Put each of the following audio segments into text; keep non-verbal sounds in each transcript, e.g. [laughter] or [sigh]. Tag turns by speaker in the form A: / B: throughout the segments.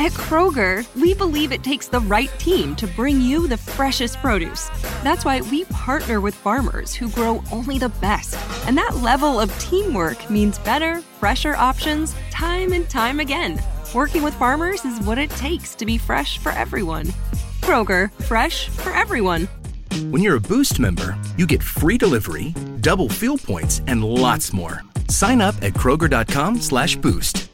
A: At Kroger, we believe it takes the right team to bring you the freshest produce. That's why we partner with farmers who grow only the best. And that level of teamwork means better, fresher options time and time again. Working with farmers is what it takes to be fresh for everyone. Kroger, fresh for everyone.
B: When you're a Boost member, you get free delivery, double fuel points, and lots more. Sign up at Kroger.com slash boost.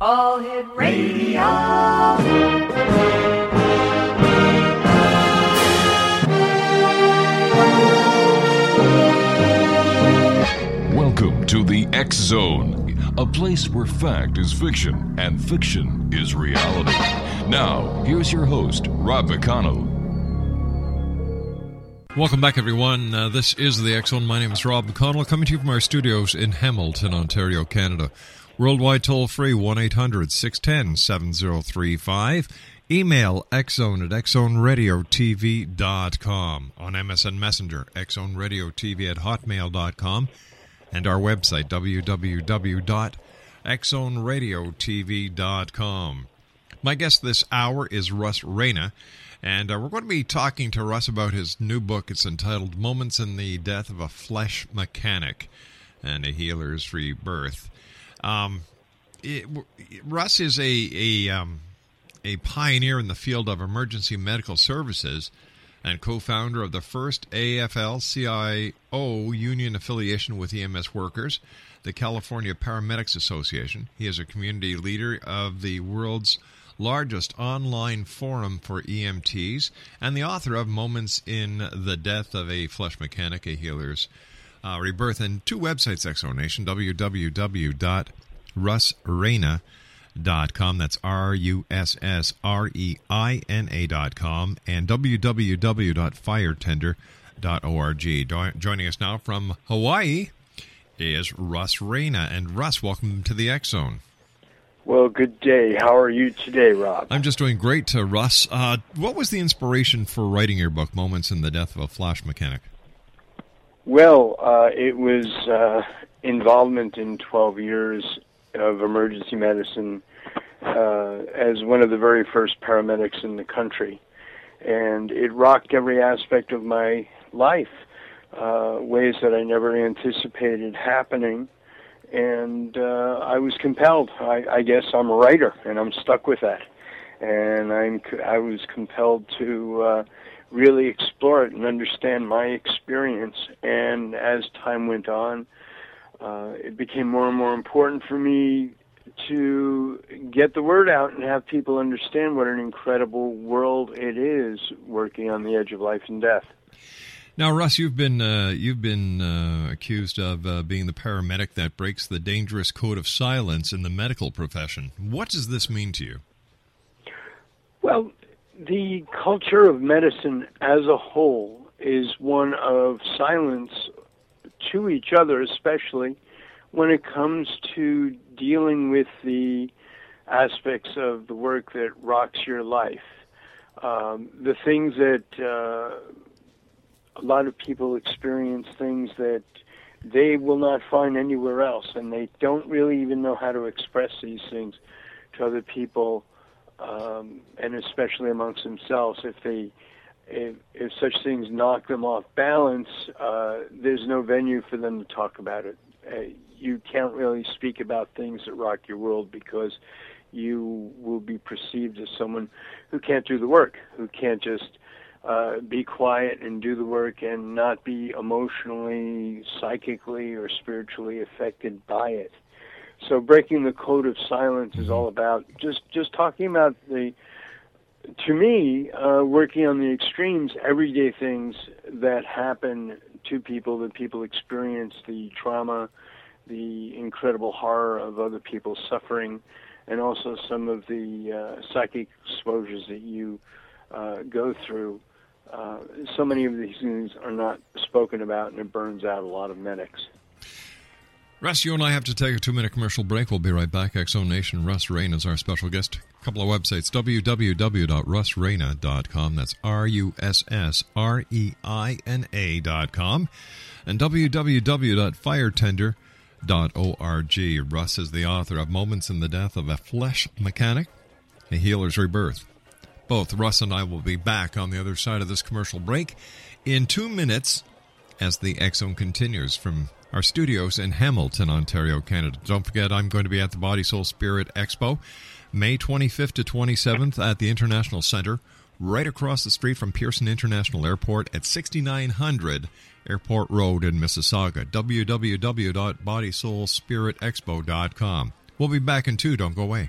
C: All Hit Radio.
D: Welcome to the X Zone, a place where fact is fiction and fiction is reality. Now, here's your host, Rob McConnell.
E: Welcome back, everyone. Uh, this is the Zone. My name is Rob McConnell, coming to you from our studios in Hamilton, Ontario, Canada. Worldwide toll free 1 800 610 7035. Email xzone at xzoneradiotv.com. On MSN Messenger, xzoneradiotv at hotmail.com. And our website, www.xzoneradiotv.com. My guest this hour is Russ Reina, and uh, we're going to be talking to Russ about his new book. It's entitled Moments in the Death of a Flesh Mechanic and a Healer's Rebirth. Um, it, Russ is a a um, a pioneer in the field of emergency medical services and co-founder of the first AFL-CIO union affiliation with EMS workers, the California Paramedics Association. He is a community leader of the world's largest online forum for EMTs and the author of Moments in the Death of a Flesh Mechanic, a Healer's uh, Rebirth, and two websites, Exonation, www.russreina.com. That's R U S S R E I N A.com and www.firetender.org. Joining us now from Hawaii is Russ Reina. And Russ, welcome to the X Zone.
F: Well, good day. How are you today, Rob?
E: I'm just doing great, uh, Russ. Uh, what was the inspiration for writing your book, Moments in the Death of a Flesh Mechanic?
F: Well, uh, it was uh, involvement in 12 years of emergency medicine uh, as one of the very first paramedics in the country. And it rocked every aspect of my life, uh, ways that I never anticipated happening. And uh, I was compelled. I, I guess I'm a writer, and I'm stuck with that. And I'm I was compelled to uh, really explore it and understand my experience. And as time went on, uh, it became more and more important for me to get the word out and have people understand what an incredible world it is working on the edge of life and death.
E: Now, Russ, you've been uh, you've been uh, accused of uh, being the paramedic that breaks the dangerous code of silence in the medical profession. What does this mean to you?
F: Well, the culture of medicine as a whole is one of silence to each other, especially when it comes to dealing with the aspects of the work that rocks your life. Um, the things that uh, a lot of people experience, things that they will not find anywhere else, and they don't really even know how to express these things to other people um, and especially amongst themselves if they if, if such things knock them off balance, uh, there's no venue for them to talk about it. Uh, you can't really speak about things that rock your world because you will be perceived as someone who can't do the work, who can't just uh, be quiet and do the work and not be emotionally, psychically, or spiritually affected by it. So breaking the code of silence is all about just just talking about the. To me, uh, working on the extremes, everyday things that happen to people, that people experience, the trauma, the incredible horror of other people's suffering, and also some of the uh, psychic exposures that you uh, go through. Uh, so many of these things are not spoken about, and it burns out a lot of medics.
G: Russ, you and I have to take a two minute commercial break. We'll be right back. Exo Nation, Russ Reina is our special guest. A couple of websites www.russreina.com. That's R U S S R E I N A.com. And www.firetender.org. Russ is the author of Moments in the Death of a Flesh Mechanic, A Healer's Rebirth. Both Russ and I will be back on the other side of this commercial break in two minutes as the Zone continues from our studios in Hamilton, Ontario, Canada. Don't forget, I'm going to be at the Body Soul Spirit Expo May 25th to 27th at the International Center, right across the street from Pearson International Airport at 6900 Airport Road in Mississauga. www.bodysoulspiritexpo.com. We'll be back in two. Don't go away.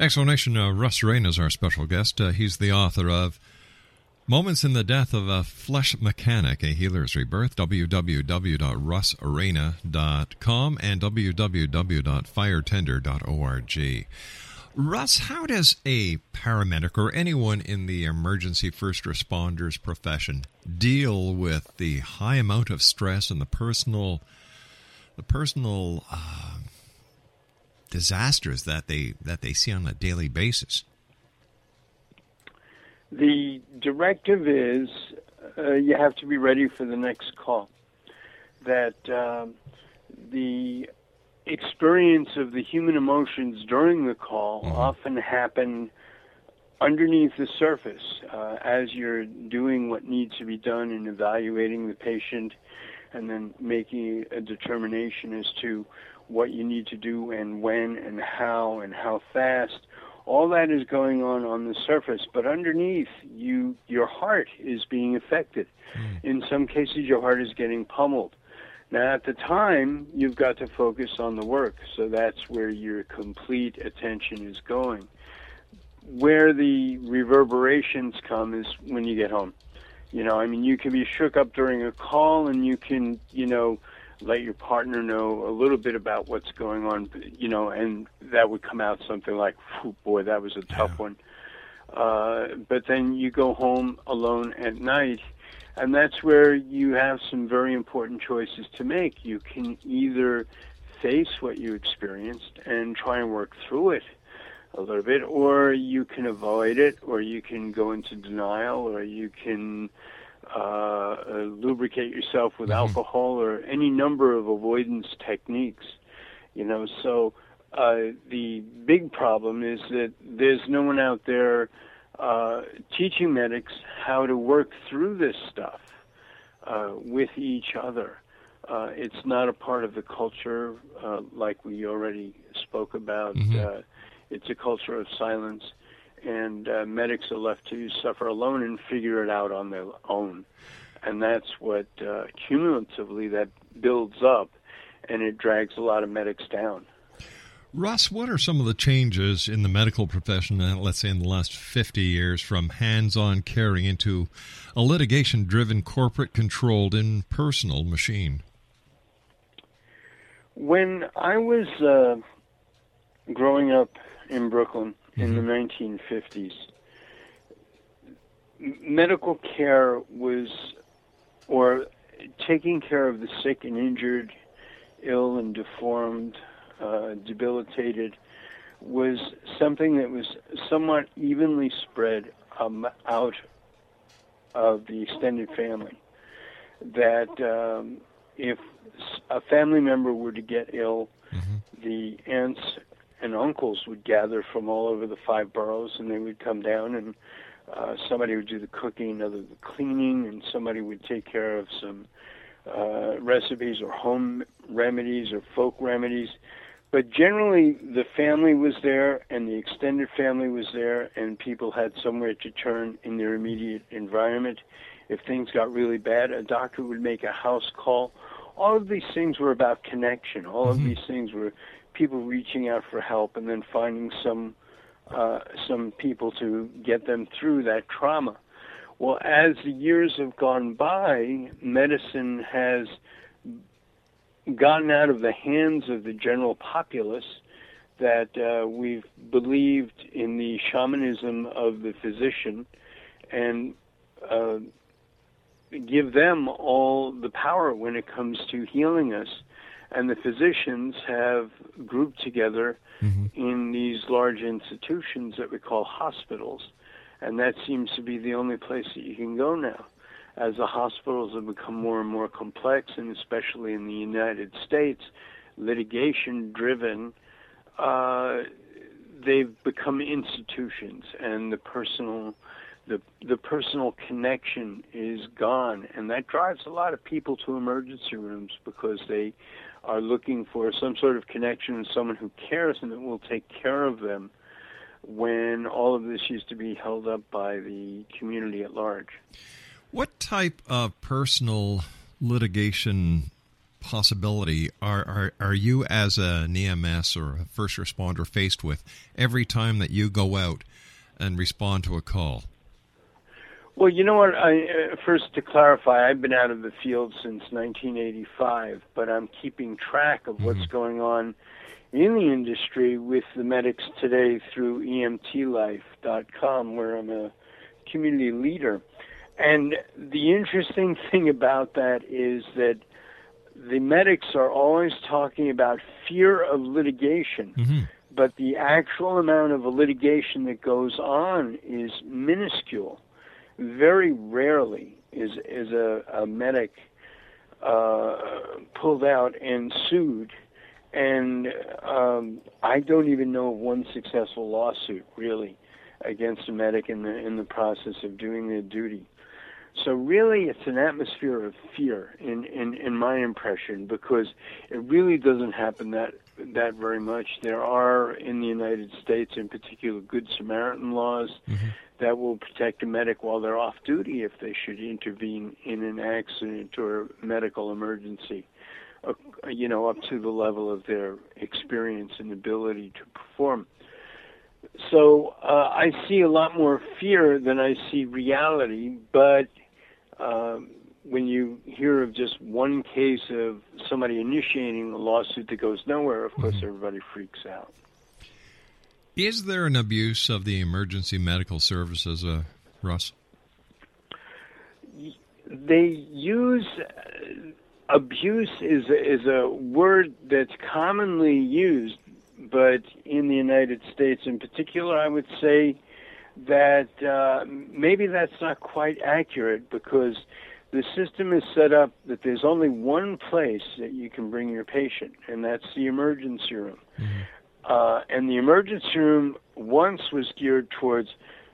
G: Explanation uh, Russ Reina is our special guest. Uh, he's the author of Moments in the Death of a Flesh Mechanic, A Healer's Rebirth, www.russreina.com and www.firetender.org.
E: Russ, how does a paramedic or anyone in the emergency first responders profession deal with the high amount of stress and the personal, the personal uh, disasters that they that they see on a daily basis?
F: The directive is uh, you have to be ready for the next call. That um, the experience of the human emotions during the call
E: Mm-hmm.
F: often happen underneath the surface uh, as you're doing what needs to be done in evaluating the patient and then making a determination as to what you need to do and when and how and how fast all that is going on on the surface but underneath you your heart is being affected hmm. in some cases your heart is getting pummeled now, at the time, you've got to focus on the work, so that's where your complete attention is going. Where the reverberations come is when you get home. You know, I mean, you can be shook up during a call, and you can, you know, let your partner know a little bit about what's going on, you know, and that would come out something like, "Phew, boy, that was a tough one. Uh, but then you go home alone at night, and that's where you have some very important choices to make. You can either face what you experienced and try and work through it a little bit, or you can avoid it, or you can go into denial, or you can uh, lubricate yourself with alcohol, or any number of avoidance techniques. You know, so uh, the big problem is that there's no one out there uh, teaching medics how to work through this stuff uh, with each other. Uh, it's not a part of the culture, uh, like we already spoke about. Uh, it's a culture of silence, and uh, medics are left to suffer alone and figure it out on their own. And that's what uh, cumulatively that builds up, and it drags a lot of medics down.
E: Russ, what are some of the changes in the medical profession, let's say in the last 50 years, from hands on caring into a litigation driven, corporate controlled, impersonal machine?
F: When I was uh, growing up in Brooklyn in the 1950s, medical care was, or taking care of the sick and injured, ill and deformed, uh, debilitated, was something that was somewhat evenly spread um, out of the extended family. That um, if a family member were to get ill, the aunts and uncles would gather from all over the five boroughs, and they would come down, and uh, somebody would do the cooking, another the cleaning, and somebody would take care of some uh, recipes or home remedies or folk remedies. But generally, the family was there, and the extended family was there, and people had somewhere to turn in their immediate environment. If things got really bad, a doctor would make a house call. All of these things were about connection. All of these things were people reaching out for help and then finding some uh, some people to get them through that trauma. Well, as the years have gone by, medicine has gotten out of the hands of the general populace that uh, we've believed in the shamanism of the physician and uh, give them all the power when it comes to healing us. And the physicians have grouped together in these large institutions that we call hospitals. And that seems to be the only place that you can go now. As the hospitals have become more and more complex, and especially in the United States, litigation driven, uh, they've become institutions, and the personal the the personal connection is gone, and that drives a lot of people to emergency rooms because they are looking for some sort of connection and someone who cares and that will take care of them when all of this used to be held up by the community at large.
E: What type of personal litigation possibility are, are, are you as an EMS or a first responder faced with every time that you go out and respond to a call?
F: Well, you know what? I, uh, first, to clarify, I've been out of the field since 1985, but I'm keeping track of what's going on in the industry with the medics today through emtlife.com, where I'm a community leader. And the interesting [laughs] thing about that is that the medics are always talking about fear of litigation,
E: mm-hmm.
F: but the actual amount of litigation that goes on is minuscule. Very rarely is is a, a medic uh, pulled out and sued, and um, I don't even know of one successful lawsuit really against a medic in the in the process of doing their duty. So really, it's an atmosphere of fear, in, in in my impression, because it really doesn't happen that that very much. There are in the United States, in particular, Good Samaritan laws
E: mm-hmm.
F: that will protect a medic while they're off duty if they should intervene in an accident or medical emergency. Uh, you know, up to the level of their experience and ability to perform. So uh, I see a lot more fear than I see reality, but um, when you hear of just one case of somebody initiating a lawsuit that goes nowhere, of course,
E: Mhm.
F: everybody freaks out.
E: Is there an abuse of the emergency medical services, uh, Russ?
F: They use uh, abuse is is a word that's commonly used, but in the United States, in particular, I would say that uh, maybe that's not quite accurate because the system is set up that there's only one place that you can bring your patient, and that's the emergency room. Uh, and the emergency room once was geared towards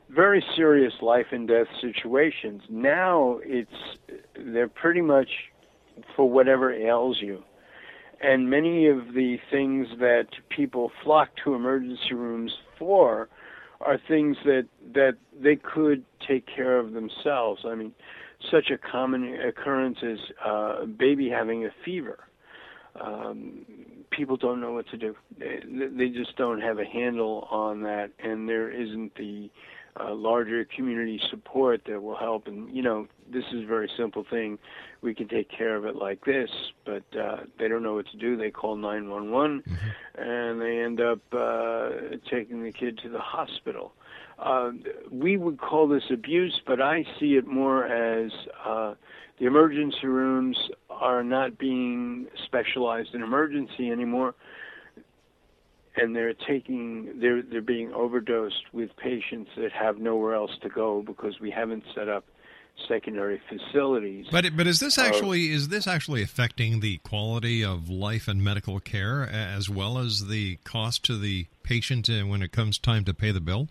F: very serious life and death situations. Now it's they're pretty much for whatever ails you. And many of the things that people flock to emergency rooms for are things that that they could take care of themselves. I mean, such a common occurrence is uh, a baby having a fever. Um, people don't know what to do. They, they just don't have a handle on that, and there isn't the uh, larger community support that will help. And you know, this is a very simple thing. We can take care of it like this, but uh, they don't know what to do. They call 911, and they end up uh, taking the kid to the hospital. Uh, we would call this abuse, but I see it more as uh, the emergency rooms are not being specialized in emergency anymore and they're taking they're they're being overdosed with patients that have nowhere else to go because we haven't set up secondary facilities.
E: But but is this
F: Uh,
E: actually is this actually affecting the quality of life and medical care as well as the cost to the patient uh, when it comes time to pay the bill?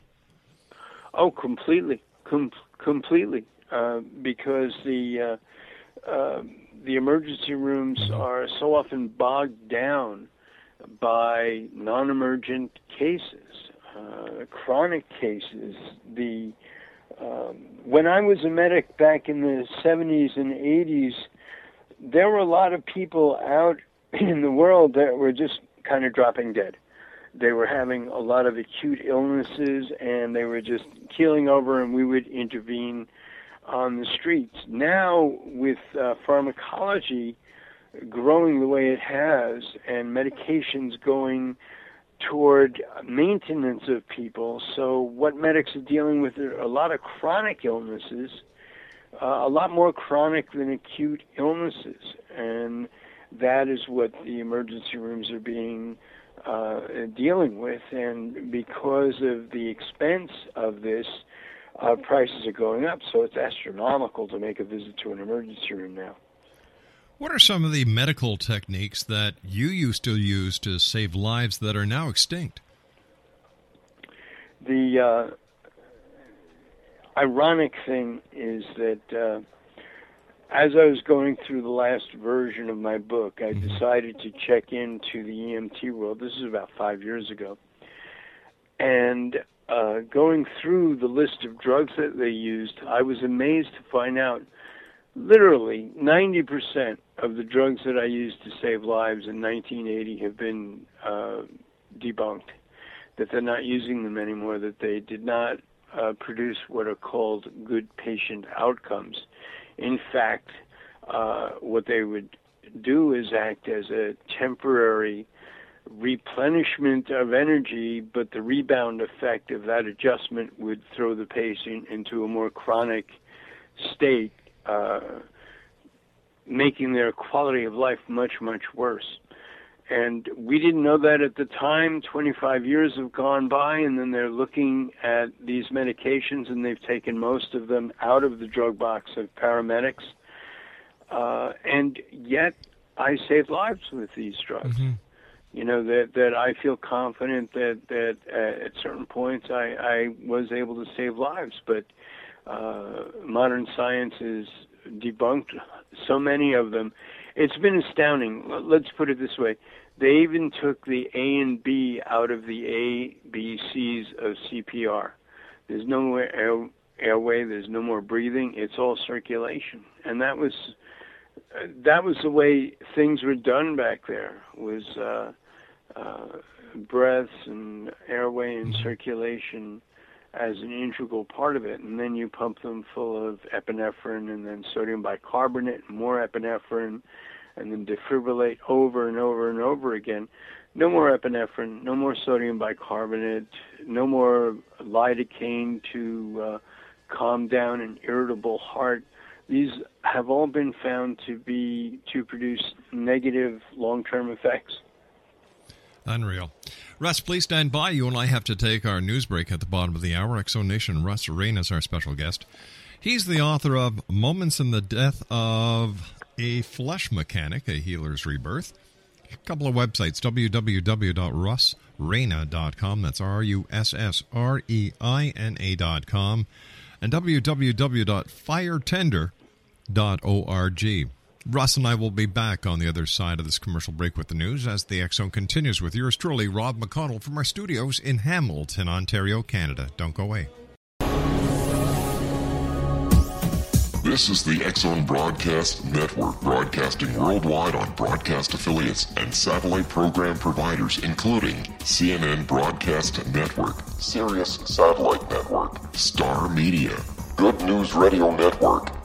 F: Oh, completely, Com- completely, uh, because the uh, uh, the emergency rooms are so often bogged down by non-emergent cases, uh, chronic cases. The um, when I was a medic back in the 70s and 80s, there were a lot of people out [clears throat] in the world that were just kind of dropping dead. They were having a lot of acute illnesses and they were just keeling over, and we would intervene on the streets. Now, with uh, pharmacology growing the way it has and medications going toward maintenance of people. So what medics are dealing with are a lot of chronic illnesses, uh, a lot more chronic than acute illnesses, and that is what the emergency rooms are being uh, dealing with. And because of the expense of this, uh, prices are going up. So it's astronomical to make a visit to an emergency room now.
E: What are some of the medical techniques that you used to use to save lives that are now extinct?
F: The uh, ironic thing is that uh, as I was going through the last version of my book, I decided to check into the EMT world. This is about five years ago. And uh, going through the list of drugs that they used, I was amazed to find out literally 90% of the drugs that I used to save lives in 1980 have been uh, debunked, that they're not using them anymore, that they did not uh, produce what are called good patient outcomes. In fact, uh, what they would do is act as a temporary replenishment of energy, but the rebound effect of that adjustment would throw the patient into a more chronic state, uh, making their quality of life much, much worse. And we didn't know that at the time. 25 years have gone by, and then they're looking at these medications, and they've taken most of them out of the drug box of paramedics. Uh, and yet, I saved lives with these drugs.
E: Mm-hmm.
F: You know that that I feel confident that that uh, at certain points I, I was able to save lives, but uh, modern science has debunked so many of them. It's been astounding. Let's put it this way: they even took the A and B out of the A, B, C's of CPR. There's no more air, airway. There's no more breathing. It's all circulation, and that was uh, that was the way things were done back there. Was uh, uh, breaths and airway and circulation as an integral part of it, and then you pump them full of epinephrine and then sodium bicarbonate and more epinephrine, and then defibrillate over and over and over again. No more epinephrine, no more sodium bicarbonate, no more lidocaine to uh, calm down an irritable heart. These have all been found to be to produce negative long-term effects.
E: Unreal. Russ, please stand by. You and I have to take our news break at the bottom of the hour. Exonation Russ Reina is our special guest. He's the author of Moments in the Death of a Flesh Mechanic, A Healer's Rebirth. A couple of websites, www.russreina.com, that's R-U-S-S-R-E-I-N-A.com, and www.firetender.org. Russ and I will be back on the other side of this commercial break with the news as the X Zone continues with yours truly, Rob McConnell, from our studios in Hamilton, Ontario, Canada. Don't go away.
H: This is the X Zone Broadcast Network, broadcasting worldwide on broadcast affiliates and satellite program providers, including CNN Broadcast Network, Sirius Satellite Network, Star Media, Good News Radio Network,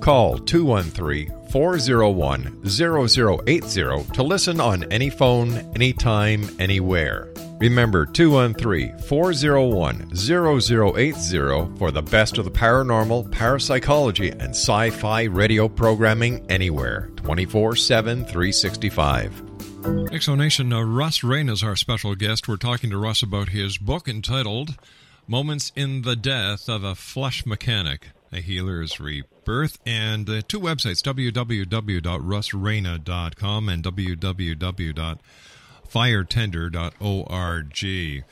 I: Call 213 401 0080 to listen on any phone, anytime, anywhere. Remember 213 401 0080 for the best of the paranormal, parapsychology, and sci fi radio programming anywhere 24 7 365.
E: Exonation, uh, Russ Reina is our special guest. We're talking to Russ about his book entitled Moments in the Death of a Flesh Mechanic, A Healer's Rebirth, and uh, two websites, www.russreina.com and www.firetender.org.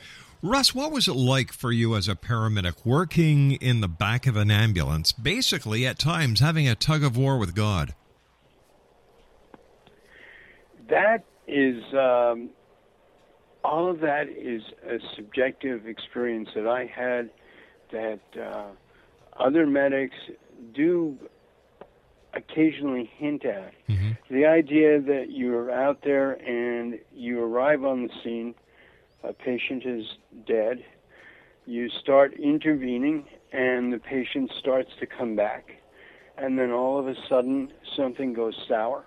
E: Russ, what was it like for you as a paramedic working in the back of an ambulance, basically at times having a tug of war with God?
F: That is um, all of that is a subjective experience that I had that uh, other medics do occasionally hint at.
E: Mm-hmm.
F: The idea that you're out there and you arrive on the scene, a patient is dead, you start intervening, and the patient starts to come back, and then all of a sudden something goes sour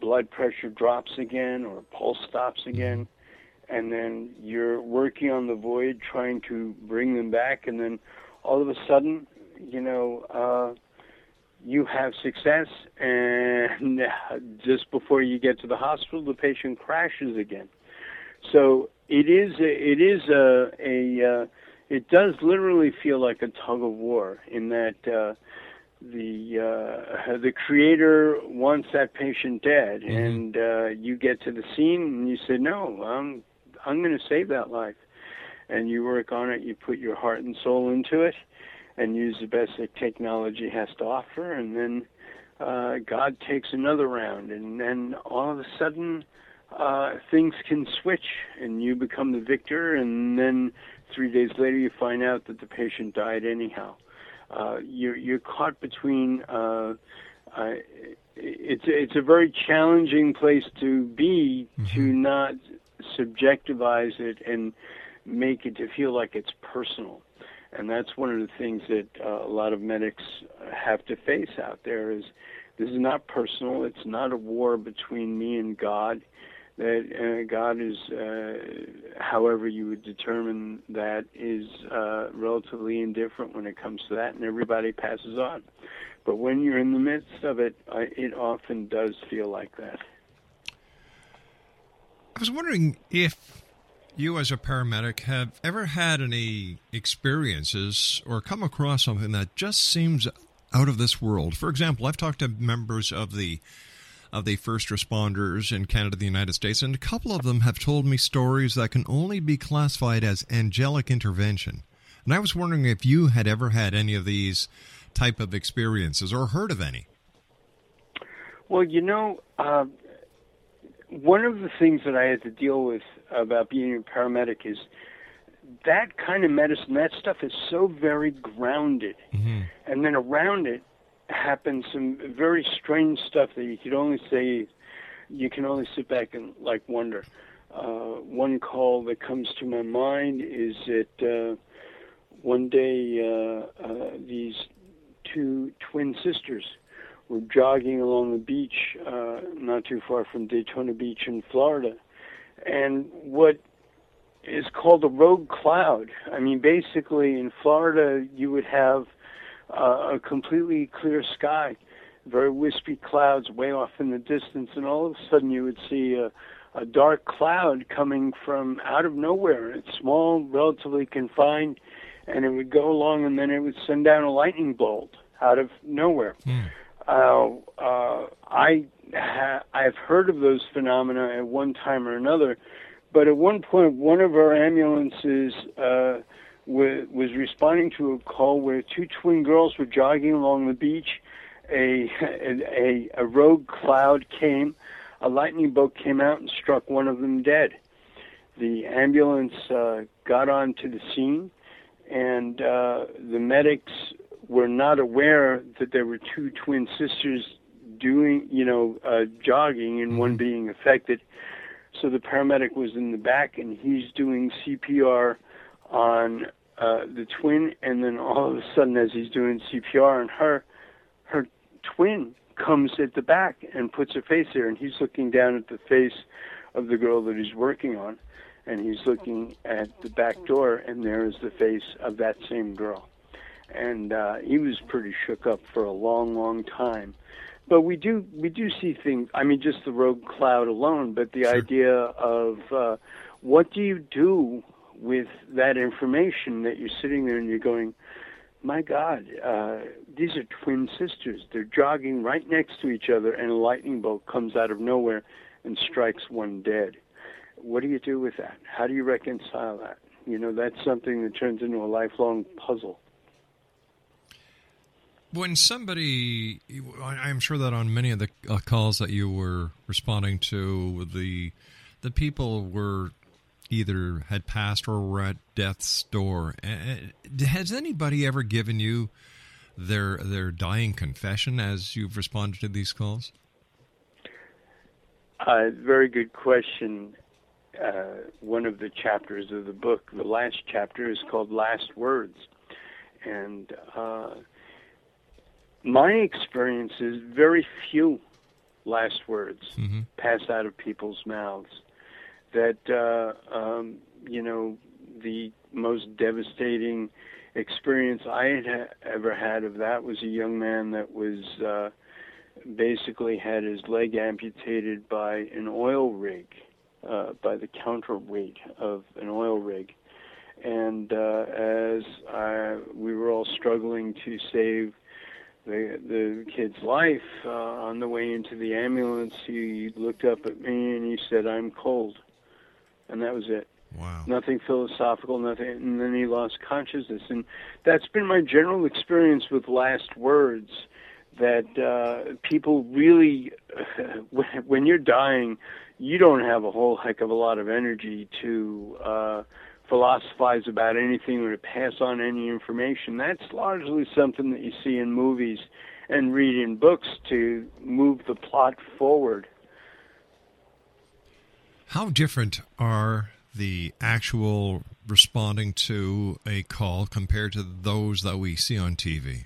F: blood pressure drops again or pulse stops again and then you're working on the void trying to bring them back and then all of a sudden you know uh you have success and [laughs] just before you get to the hospital the patient crashes again so it is a, it is a a uh, it does literally feel like a tug of war in that uh, the uh, the creator wants that patient dead,
E: Mm-hmm.
F: and uh, you get to the scene and you say, "No, I'm I'm going to save that life," and you work on it. You put your heart and soul into it, and use the best that technology has to offer, and then uh, God takes another round, and then all of a sudden. Uh, things can switch and you become the victor and then three days later you find out that the patient died anyhow uh, you're you're caught between. Uh, uh, it's it's a very challenging place to be to not subjectivize it and make it to feel like it's personal, and that's one of the things that uh, a lot of medics have to face out there. Is this is not personal? It's not a war between me and God. That uh, God is, uh, however you would determine that, is uh, relatively indifferent when it comes to that, and everybody passes on. But when you're in the midst of it, uh, it often does feel like that.
E: I was wondering if you, as a paramedic, have ever had any experiences or come across something that just seems out of this world. For example, I've talked to members of the of the first responders in Canada, the United States, and a couple of them have told me stories that can only be classified as angelic intervention. And I was wondering if you had ever had any of these type of experiences or heard of any.
F: Well, you know, uh, one of the things that I had to deal with about being a paramedic is that kind of medicine, that stuff is so very grounded. And then around it happens some very strange stuff that you could only say, you can only sit back and like wonder. Uh, one call that comes to my mind is that uh, one day uh, uh, these two twin sisters were jogging along the beach, uh, not too far from Daytona Beach in Florida, and what is called a rogue cloud. I mean, basically, in Florida, you would have uh, a completely clear sky, very wispy clouds way off in the distance, and all of a sudden you would see a, a dark cloud coming from out of nowhere. It's small, relatively confined, and it would go along, and then it would send down a lightning bolt out of nowhere. Uh, uh, I ha- I've heard of those phenomena at one time or another, but at one point, one of our ambulances uh, wa- was responding to a call where two twin girls were jogging along the beach. A, a a rogue cloud came, a lightning bolt came out and struck one of them dead. The ambulance uh, got onto the scene, and uh, the medics were not aware that there were two twin sisters doing, you know, uh, jogging and one being affected. So the paramedic was in the back and he's doing CPR on uh, the twin, and then all of a sudden, as he's doing CPR on her, her twin comes at the back and puts her face there, and he's looking down at the face of the girl that he's working on, and he's looking at the back door, and there is the face of that same girl and uh, he was pretty shook up for a long, long time. But we do we do see things. I mean, just the rogue cloud alone, but the idea of uh, what do you do with that information that you're sitting there and you're going, my God, uh, these are twin sisters. They're jogging right next to each other, and a lightning bolt comes out of nowhere and strikes one dead. What do you do with that? How do you reconcile that? You know, that's something that turns into a lifelong puzzle.
E: When somebody, I'm sure that on many of the uh, calls that you were responding to, the the people were either had passed or were at death's door. Has anybody ever given you their their dying confession as you've responded to these calls?
F: Uh, very good question. Uh, one of the chapters of the book, the last chapter, is called Last Words. And uh, my experience is very few last words
E: Mm-hmm.
F: pass out of people's mouths. That, uh, um, you know, the most devastating experience I had ha- ever had of that was a young man that was uh, basically had his leg amputated by an oil rig, uh, by the counterweight of an oil rig. And uh, as I, we were all struggling to save the the kid's life uh, on the way into the ambulance, he looked up at me and he said, "I'm cold," and that was it.
E: Wow.
F: Nothing philosophical, nothing. And then he lost consciousness, and that's been my general experience with last words. That uh, people really, [laughs] when you're dying, you don't have a whole heck of a lot of energy to uh, philosophize about anything or to pass on any information. That's largely something that you see in movies and read in books to move the plot forward.
E: How different are the actual responding to a call compared to those that we see on TV?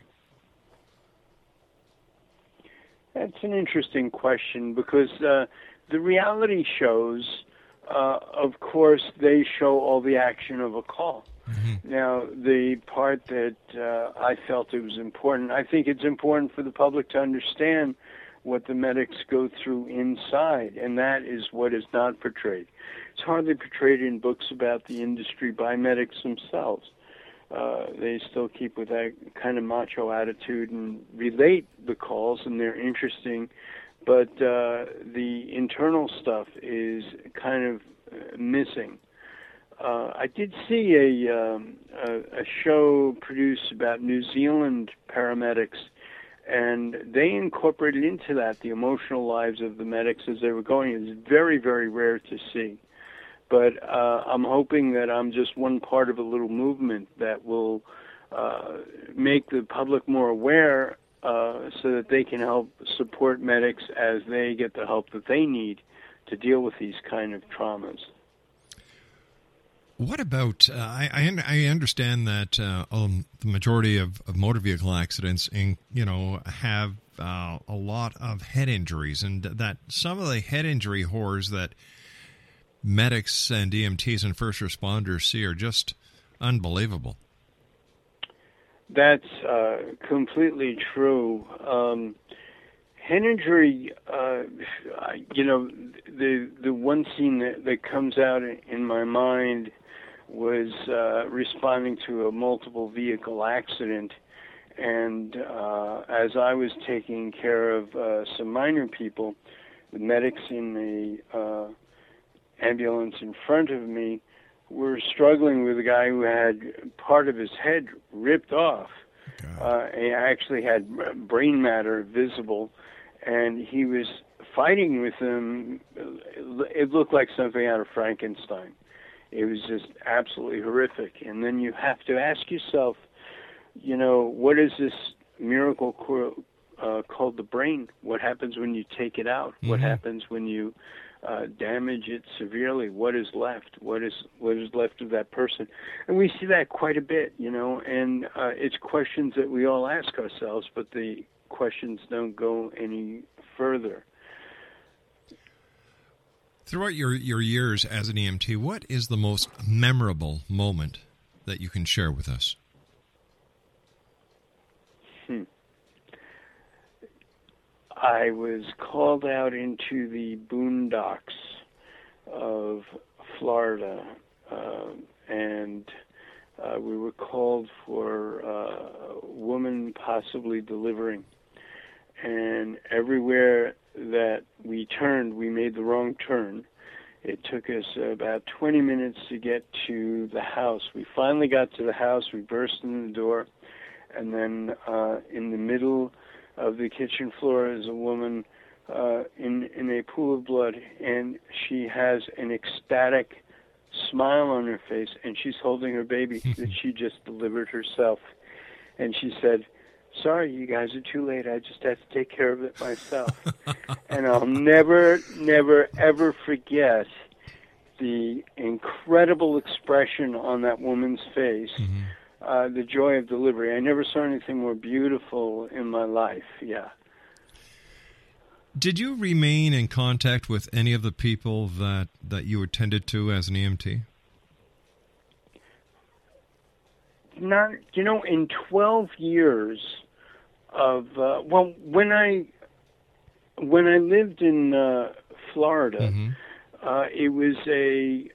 F: That's an interesting question because uh, the reality shows, uh, of course, they show all the action of a call.
E: Mm-hmm.
F: Now, the part that uh, I felt it was important, I think it's important for the public to understand what the medics go through inside, and that is what is not portrayed. It's hardly portrayed in books about the industry by medics themselves. Uh, they still keep with that kind of macho attitude and relate the calls, and they're interesting. But uh, the internal stuff is kind of uh, missing. Uh, I did see a, um, a a show produced about New Zealand paramedics and they incorporated into that the emotional lives of the medics as they were going. It's very, very rare to see. But uh, I'm hoping that I'm just one part of a little movement that will uh, make the public more aware uh, so that they can help support medics as they get the help that they need to deal with these kind of traumas.
E: What about? Uh, I, I, understand that uh, um, the majority of, of, motor vehicle accidents, in, you know, have uh, a lot of head injuries, and that some of the head injury horrors that medics and EMTs and first responders see are just unbelievable.
F: That's uh, completely true. Um, head injury, uh, you know, the the one scene that, that comes out in my mind was uh, responding to a multiple vehicle accident. And uh, as I was taking care of uh, some minor people, the medics in the uh, ambulance in front of me were struggling with a guy who had part of his head ripped off. Uh, he actually had brain matter visible, and he was fighting with them. It looked like something out of Frankenstein. It was just absolutely horrific. And then you have to ask yourself, you know, what is this miracle uh, called the brain? What happens when you take it out? Mm-hmm. What happens when you uh, damage it severely? What is left? What is what is left of that person? And we see that quite a bit, you know. And uh, it's questions that we all ask ourselves, but the questions don't go any further.
E: Throughout your, your years as an EMT, what is the most memorable moment that you can share with us?
F: I was called out into the boondocks of Florida, uh, and uh, we were called for uh, a woman possibly delivering. And everywhere that we turned, we made the wrong turn. It took us about 20 minutes to get to the house. We finally got to the house. We burst in the door, and then uh, in the middle of the kitchen floor is a woman uh, in in a pool of blood, and she has an ecstatic smile on her face, and she's holding her baby [laughs] that she just delivered herself, and she said, sorry, you guys are too late. I just have to take care of it myself. [laughs] and I'll never, never, ever forget the incredible expression on that woman's face, mm-hmm. Uh, the joy of delivery. I never saw anything more beautiful in my life. Yeah.
E: Did you remain in contact with any of the people that, that you attended to as an EMT?
F: Not, you know, in 12 years, of uh, well when I when I lived in uh, Florida,
E: mm-hmm.
F: uh, it was a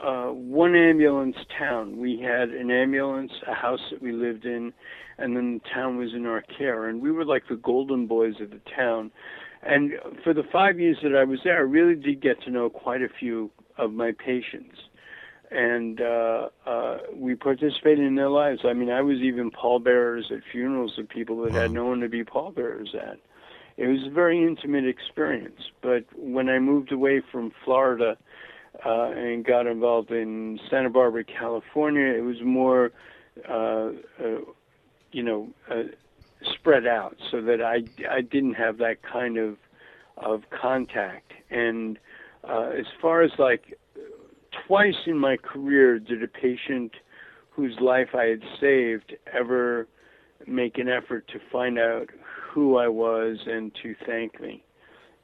F: uh, one ambulance town. We had an ambulance, a house that we lived in, and then the town was in our care. And we were like the golden boys of the town. And for the five years that I was there, I really did get to know quite a few of my patients. And uh, uh, we participated in their lives. I mean, I was even pallbearers at funerals of people that had no one to be pallbearers at. It was a very intimate experience. But when I moved away from Florida uh, and got involved in Santa Barbara, California, it was more, uh, uh, you know, uh, spread out so that I I didn't have that kind of of contact. And uh, as far as like twice in my career did a patient whose life I had saved ever make an effort to find out who I was and to thank me.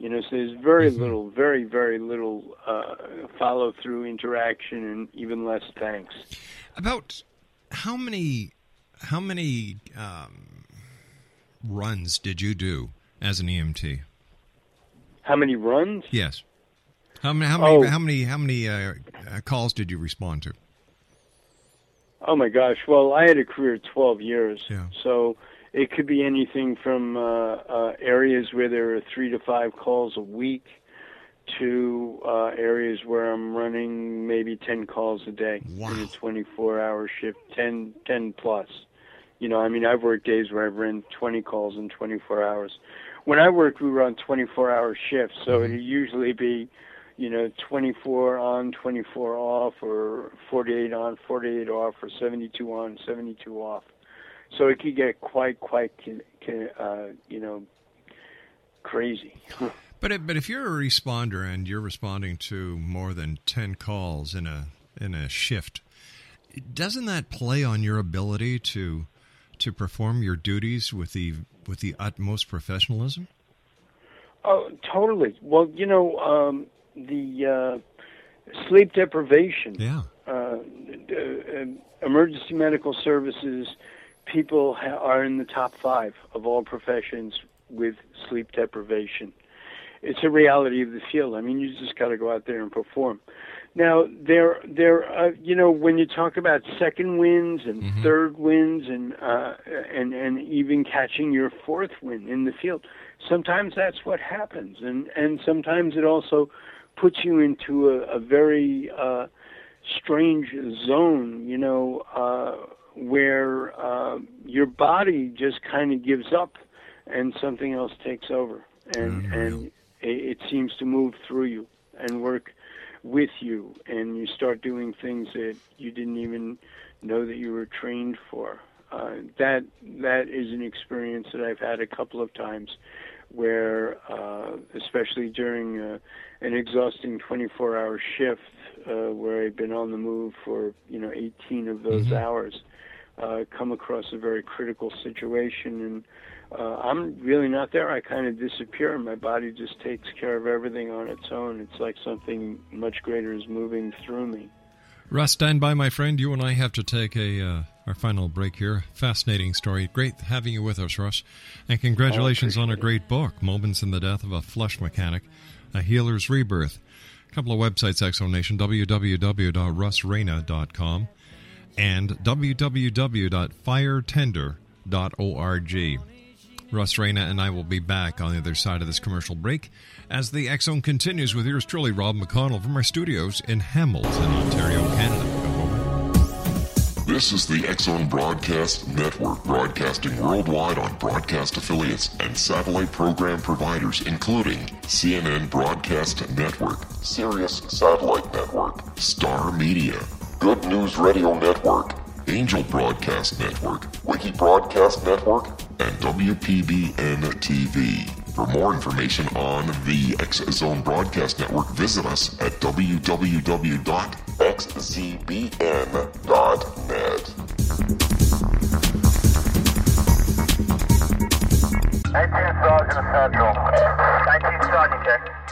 F: You know, so there's very
E: Mm-hmm.
F: little, very, very little uh, follow through interaction and even less thanks.
E: About how many how many um, runs did you do as an EMT?
F: How many runs?
E: Yes. How many how many
F: Oh.
E: how many how many uh, uh, calls did you respond to?
F: Oh my gosh! Well, I had a career of 12 years,
E: Yeah.
F: so it could be anything from uh, uh, areas where there are three to five calls a week to uh, areas where I'm running maybe 10 calls a day in a 24-hour shift, 10, 10 plus. You know, I mean, I've worked days where I've run 20 calls in 24 hours. When I worked, we were on 24-hour shifts, so it'd usually be you know, 24 on, 24 off, or 48 on, 48 off, or 72 on, 72 off. So it could get quite, quite, uh, you know, crazy. [laughs]
E: But it, but if you're a responder and you're responding to more than ten calls in a in a shift, doesn't that play on your ability to to perform your duties with the with the utmost professionalism?
F: Oh, totally. Well, you know, um, the uh, sleep deprivation.
E: Yeah.
F: Uh, uh, emergency medical services people are in the top five of all professions with sleep deprivation. It's a reality of the field. I mean, you just got to go out there and perform. Now, there, there, uh, you know, when you talk about second wins and third wins and uh, and and even catching your fourth win in the field, sometimes that's what happens, and and sometimes it also puts you into a, a very uh, strange zone, you know, uh, where uh, your body just kind of gives up, and something else takes over, and and it, it seems to move through you and work with you, and you start doing things that you didn't even know that you were trained for. Uh, that that is an experience that I've had a couple of times, where uh, especially during uh, an exhausting 24-hour shift, uh, where I've been on the move for you know 18 of those hours, uh, come across a very critical situation and. Uh, I'm really not there. I kind of disappear, and my body just takes care of everything on its own. It's like something much greater is moving through me.
E: Russ, stand by, my friend. You and I have to take a uh, our final break here. Fascinating story. Great having you with us, Russ. And congratulations on a great book, Moments in the Death of a Flesh Mechanic, A Healer's Rebirth. A couple of websites, Exonation, www.russreina.com and www.firetender.org. Russ Reina and I will be back on the other side of this commercial break as the Zone continues with yours truly, Rob McConnell, from our studios in Hamilton, Ontario, Canada.
H: This is the X Zone Broadcast Network, broadcasting worldwide on broadcast affiliates and satellite program providers, including CNN Broadcast Network, Sirius Satellite Network, Star Media, Good News Radio Network, Angel Broadcast Network, Wiki Broadcast Network, and WPBN TV. For more information on the X Zone Broadcast Network, visit us at www.xzbn.net.
J: 18 Sergeant Central. 19 Sergeant check.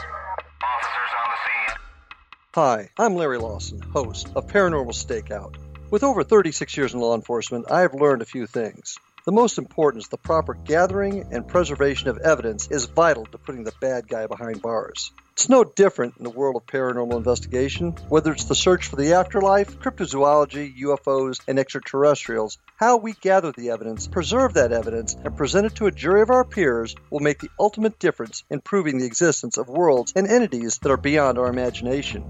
K: Hi, I'm Larry Lawson, host of Paranormal Stakeout. With over 36 years in law enforcement, I have learned a few things. The most important is the proper gathering and preservation of evidence is vital to putting the bad guy behind bars. It's no different in the world of paranormal investigation. Whether it's the search for the afterlife, cryptozoology, UFOs, and extraterrestrials, how we gather the evidence, preserve that evidence, and present it to a jury of our peers will make the ultimate difference in proving the existence of worlds and entities that are beyond our imagination.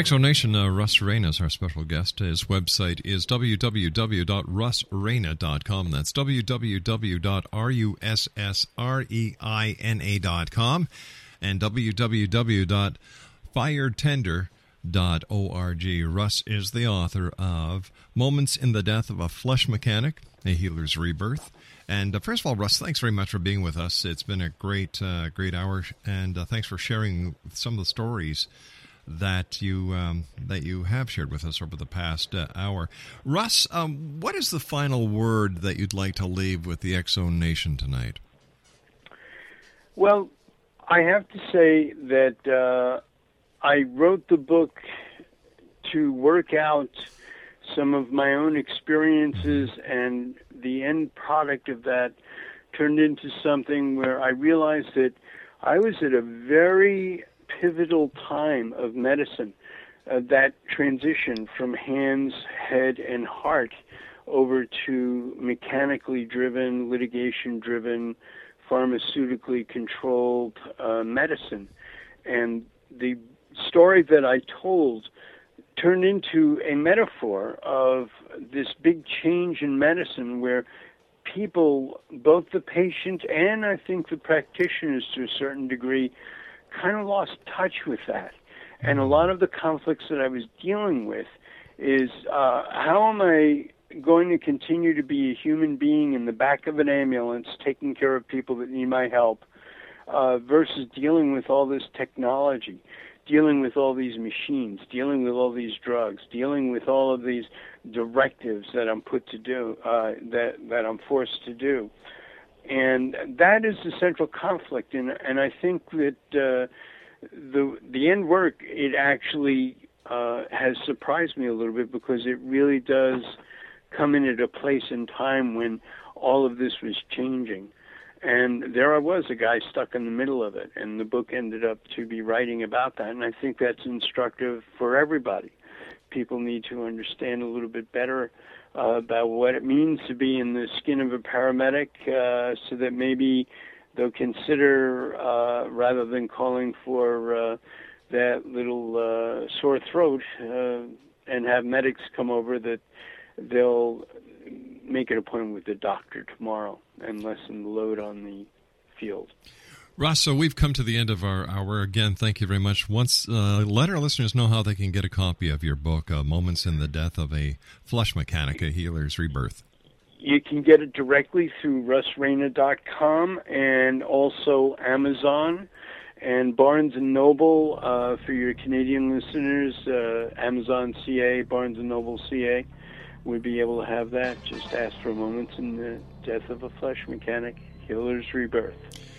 E: X Zone Nation, uh, Russ Reina is our special guest. His website is www.russreina.com. That's www.russreina.com and www.firetender.org. Russ is the author of Moments in the Death of a Flesh Mechanic, A Healer's Rebirth. And uh, first of all, Russ, thanks very much for being with us. It's been a great, uh, great hour, and uh, thanks for sharing some of the stories that you um, that you have shared with us over the past uh, hour. Russ, um, what is the final word that you'd like to leave with the Zone Nation tonight?
F: Well, I have to say that uh, I wrote the book to work out some of my own experiences, and the end product of that turned into something where I realized that I was at a very pivotal time of medicine, uh, that transition from hands, head, and heart over to mechanically driven, litigation driven, pharmaceutically controlled uh, medicine. And the story that I told turned into a metaphor of this big change in medicine where people, both the patient and I think the practitioners to a certain degree, kind of lost touch with that. And a lot of the conflicts that I was dealing with is uh, how am I going to continue to be a human being in the back of an ambulance taking care of people that need my help uh, versus dealing with all this technology, dealing with all these machines, dealing with all these drugs, dealing with all of these directives that I'm put to do, uh, that that I'm forced to do and that is the central conflict. And and I think that uh, the the end work it actually uh, has surprised me a little bit because it really does come in at a place in time when all of this was changing. And there I was, a guy stuck in the middle of it, and the book ended up to be writing about that. And I think that's instructive for everybody. People need to understand a little bit better about what it means to be in the skin of a paramedic uh, so that maybe they'll consider, uh, rather than calling for uh, that little uh, sore throat uh, and have medics come over, that they'll make an appointment with the doctor tomorrow and lessen the load on the field.
E: Ross, so we've come to the end of our hour. Again, thank you very much. Once, uh, let our listeners know how they can get a copy of your book, uh, Moments in the Death of a Flesh Mechanic, A Healer's Rebirth.
F: You can get it directly through russreina.com and also Amazon and Barnes and Noble uh, for your Canadian listeners. Uh, Amazon CA, Barnes and Noble CA We'd be able to have that. Just ask for Moments in the Death of a Flesh Mechanic, Healer's Rebirth.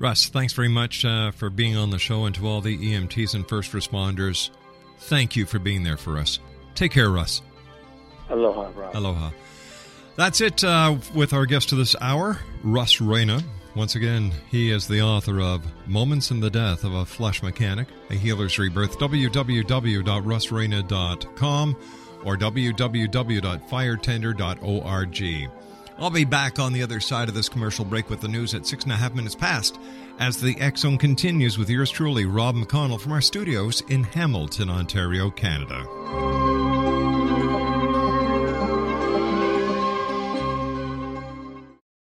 E: Russ, thanks very much uh, for being on the show, and to all the EMTs and first responders, thank you for being there for us. Take care, Russ.
F: Aloha, Rob.
E: Aloha. That's it uh, with our guest to this hour, Russ Reina. Once again, he is the author of Moments in the Death of a Flesh Mechanic, A Healer's Rebirth, www.russreina.com or www.firetender.org. I'll be back on the other side of this commercial break with the news at six and a half minutes past as the X Zone continues with yours truly, Rob McConnell, from our studios in Hamilton, Ontario, Canada.